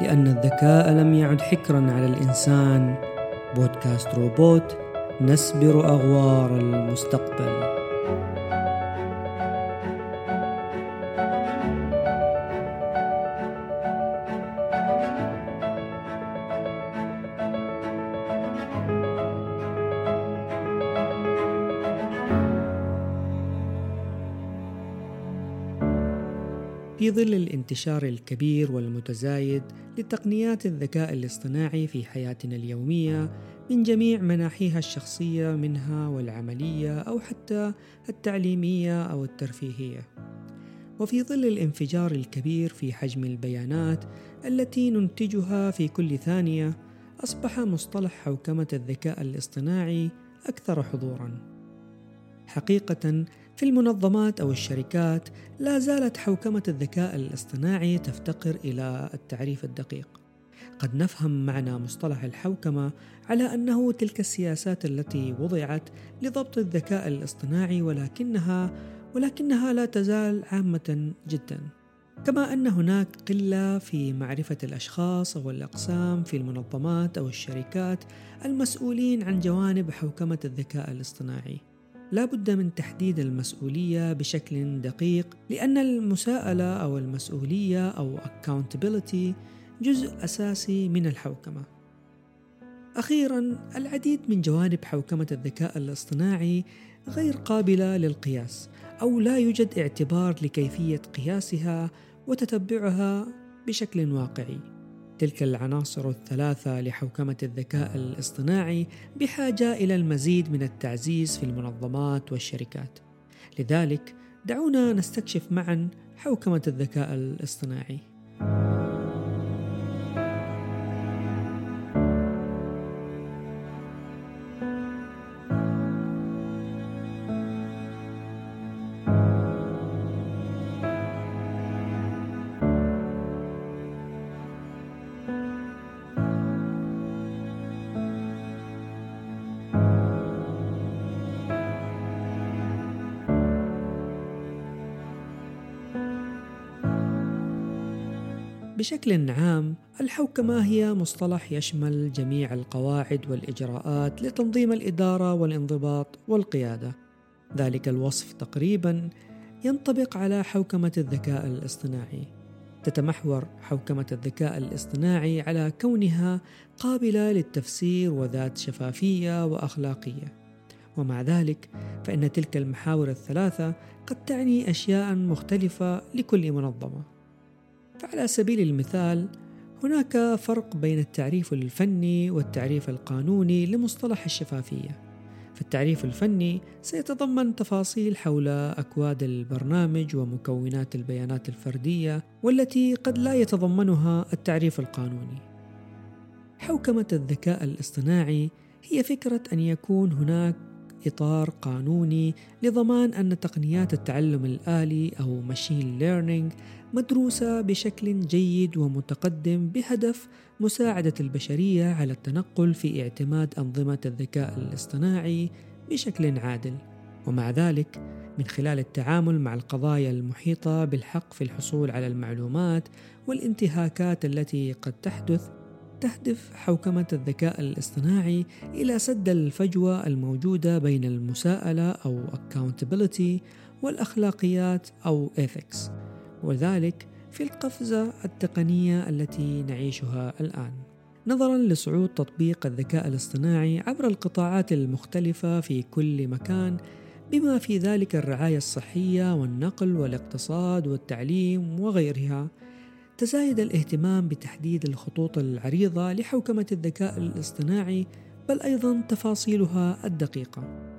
لأن الذكاء لم يعد حكرا على الإنسان. بودكاست روبوت نسبر أغوار المستقبل. في ظل الانتشار الكبير والمتزايد لتقنيات الذكاء الاصطناعي في حياتنا اليومية من جميع مناحيها الشخصية منها والعملية أو حتى التعليمية أو الترفيهية. وفي ظل الانفجار الكبير في حجم البيانات التي ننتجها في كل ثانية أصبح مصطلح حوكمة الذكاء الاصطناعي أكثر حضورا. حقيقه في المنظمات أو الشركات لا زالت حوكمة الذكاء الاصطناعي تفتقر إلى التعريف الدقيق. قد نفهم معنى مصطلح الحوكمة على أنه تلك السياسات التي وضعت لضبط الذكاء الاصطناعي ولكنها ولكنها لا تزال عامة جدا. كما أن هناك قلة في معرفة الأشخاص أو الاقسام في المنظمات أو الشركات المسؤولين عن جوانب حوكمة الذكاء الاصطناعي. لا بد من تحديد المسؤولية بشكل دقيق لأن المساءلة أو المسؤولية أو accountability جزء أساسي من الحوكمة. أخيرا العديد من جوانب حوكمة الذكاء الاصطناعي غير قابلة للقياس أو لا يوجد اعتبار لكيفية قياسها وتتبعها بشكل واقعي. تلك العناصر الثلاثة لحوكمة الذكاء الاصطناعي بحاجة إلى المزيد من التعزيز في المنظمات والشركات. لذلك دعونا نستكشف معا حوكمة الذكاء الاصطناعي. بشكل عام الحوكمة هي مصطلح يشمل جميع القواعد والإجراءات لتنظيم الإدارة والانضباط والقيادة. ذلك الوصف تقريبا ينطبق على حوكمة الذكاء الاصطناعي. تتمحور حوكمة الذكاء الاصطناعي على كونها قابلة للتفسير وذات شفافية وأخلاقية. ومع ذلك فإن تلك المحاور الثلاثة قد تعني أشياء مختلفة لكل منظمة. فعلى سبيل المثال هناك فرق بين التعريف الفني والتعريف القانوني لمصطلح الشفافية. فالتعريف الفني سيتضمن تفاصيل حول أكواد البرنامج ومكونات البيانات الفردية والتي قد لا يتضمنها التعريف القانوني. حوكمة الذكاء الاصطناعي هي فكرة أن يكون هناك إطار قانوني لضمان أن تقنيات التعلم الآلي أو ماشين ليرنينج مدروسة بشكل جيد ومتقدم بهدف مساعدة البشرية على التنقل في اعتماد أنظمة الذكاء الاصطناعي بشكل عادل. ومع ذلك من خلال التعامل مع القضايا المحيطة بالحق في الحصول على المعلومات والانتهاكات التي قد تحدث تهدف حوكمة الذكاء الاصطناعي إلى سد الفجوة الموجودة بين المساءلة أو accountability والأخلاقيات أو ethics. وذلك في القفزة التقنية التي نعيشها الآن نظرا لصعود تطبيق الذكاء الاصطناعي عبر القطاعات المختلفة في كل مكان بما في ذلك الرعاية الصحية والنقل والاقتصاد والتعليم وغيرها تزايد الاهتمام بتحديد الخطوط العريضة لحوكمة الذكاء الاصطناعي بل أيضا تفاصيلها الدقيقة.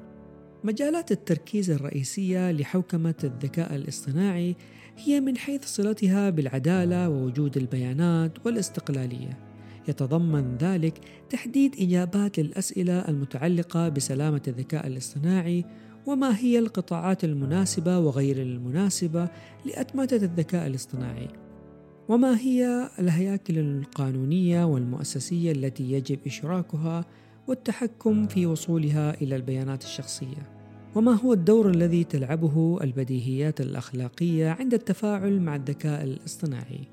مجالات التركيز الرئيسية لحوكمة الذكاء الاصطناعي هي من حيث صلتها بالعدالة ووجود البيانات والاستقلالية. يتضمن ذلك تحديد إجابات للأسئلة المتعلقة بسلامة الذكاء الاصطناعي وما هي القطاعات المناسبة وغير المناسبة لأتمتة الذكاء الاصطناعي وما هي الهياكل القانونية والمؤسسية التي يجب إشراكها والتحكم في وصولها إلى البيانات الشخصية وما هو الدور الذي تلعبه البديهيات الأخلاقية عند التفاعل مع الذكاء الاصطناعي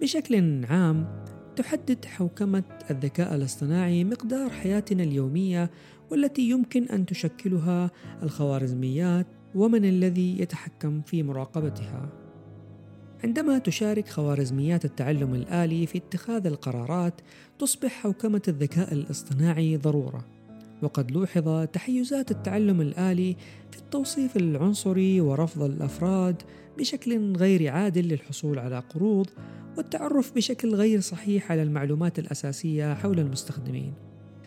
بشكل عام تحدد حوكمة الذكاء الاصطناعي مقدار حياتنا اليومية والتي يمكن أن تشكلها الخوارزميات ومن الذي يتحكم في مراقبتها. عندما تشارك خوارزميات التعلم الآلي في اتخاذ القرارات تصبح حوكمة الذكاء الاصطناعي ضرورة. وقد لوحظ تحيزات التعلم الآلي في التوصيف العنصري ورفض الأفراد بشكل غير عادل للحصول على قروض والتعرف بشكل غير صحيح على المعلومات الأساسية حول المستخدمين.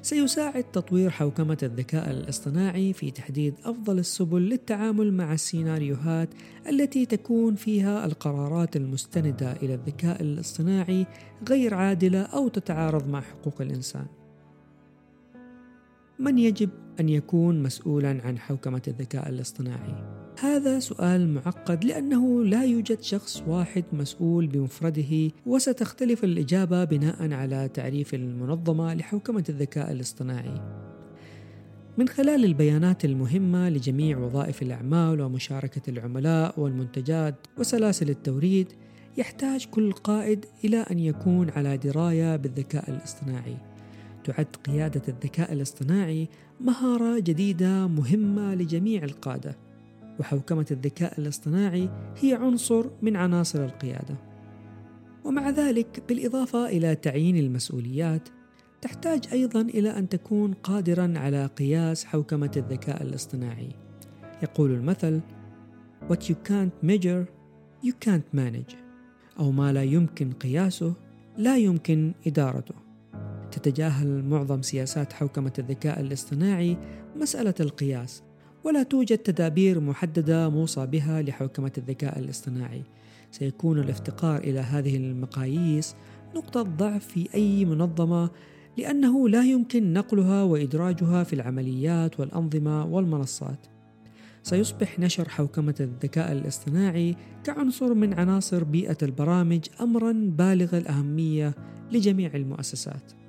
سيساعد تطوير حوكمة الذكاء الاصطناعي في تحديد أفضل السبل للتعامل مع السيناريوهات التي تكون فيها القرارات المستندة إلى الذكاء الاصطناعي غير عادلة أو تتعارض مع حقوق الإنسان. من يجب أن يكون مسؤولا عن حوكمة الذكاء الاصطناعي؟ هذا سؤال معقد لأنه لا يوجد شخص واحد مسؤول بمفرده وستختلف الإجابة بناء على تعريف المنظمة لحوكمة الذكاء الاصطناعي. من خلال البيانات المهمة لجميع وظائف الأعمال ومشاركة العملاء والمنتجات وسلاسل التوريد، يحتاج كل قائد إلى أن يكون على دراية بالذكاء الاصطناعي. تعد قيادة الذكاء الاصطناعي مهارة جديدة مهمة لجميع القادة. وحوكمة الذكاء الاصطناعي هي عنصر من عناصر القيادة. ومع ذلك بالإضافة إلى تعيين المسؤوليات تحتاج أيضا إلى أن تكون قادرا على قياس حوكمة الذكاء الاصطناعي. يقول المثل What you can't measure you can't manage. أو ما لا يمكن قياسه لا يمكن إدارته. تتجاهل معظم سياسات حوكمة الذكاء الاصطناعي مسألة القياس ولا توجد تدابير محددة موصى بها لحوكمة الذكاء الاصطناعي. سيكون الافتقار إلى هذه المقاييس نقطة ضعف في أي منظمة لأنه لا يمكن نقلها وإدراجها في العمليات والأنظمة والمنصات. سيصبح نشر حوكمة الذكاء الاصطناعي كعنصر من عناصر بيئة البرامج أمرا بالغ الأهمية لجميع المؤسسات.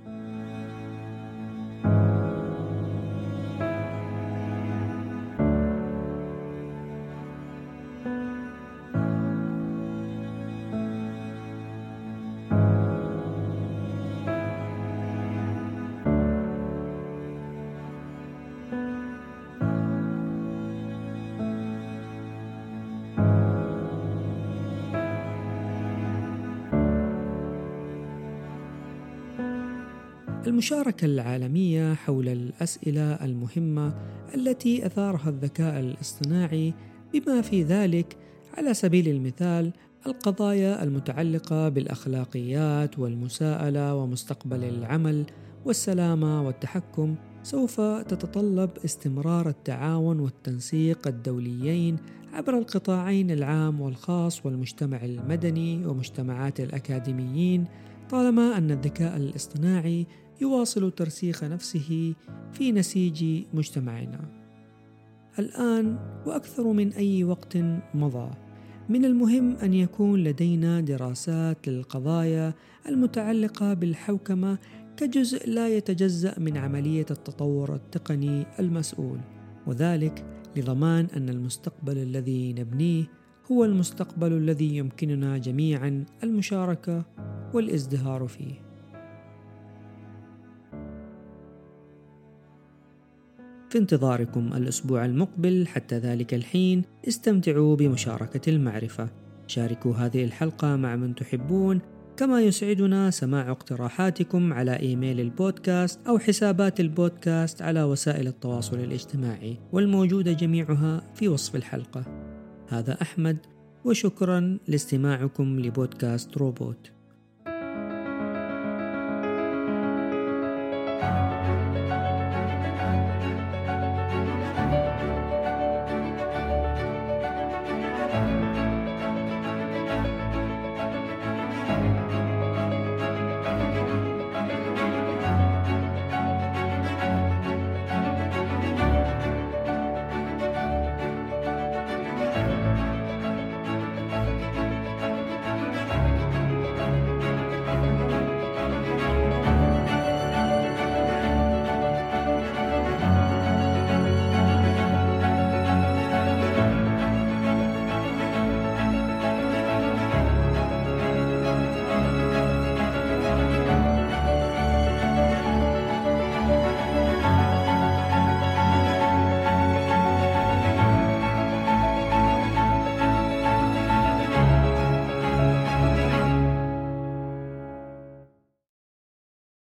المشاركة العالمية حول الأسئلة المهمة التي أثارها الذكاء الاصطناعي بما في ذلك على سبيل المثال القضايا المتعلقة بالأخلاقيات والمساءلة ومستقبل العمل والسلامة والتحكم سوف تتطلب استمرار التعاون والتنسيق الدوليين عبر القطاعين العام والخاص والمجتمع المدني ومجتمعات الأكاديميين طالما أن الذكاء الاصطناعي يواصل ترسيخ نفسه في نسيج مجتمعنا. الآن وأكثر من أي وقت مضى من المهم أن يكون لدينا دراسات للقضايا المتعلقة بالحوكمة كجزء لا يتجزأ من عملية التطور التقني المسؤول وذلك لضمان أن المستقبل الذي نبنيه هو المستقبل الذي يمكننا جميعا المشاركة والازدهار فيه. في انتظاركم الأسبوع المقبل حتى ذلك الحين استمتعوا بمشاركة المعرفة شاركوا هذه الحلقة مع من تحبون كما يسعدنا سماع اقتراحاتكم على إيميل البودكاست أو حسابات البودكاست على وسائل التواصل الاجتماعي والموجودة جميعها في وصف الحلقة. هذا أحمد وشكرا لاستماعكم لبودكاست روبوت.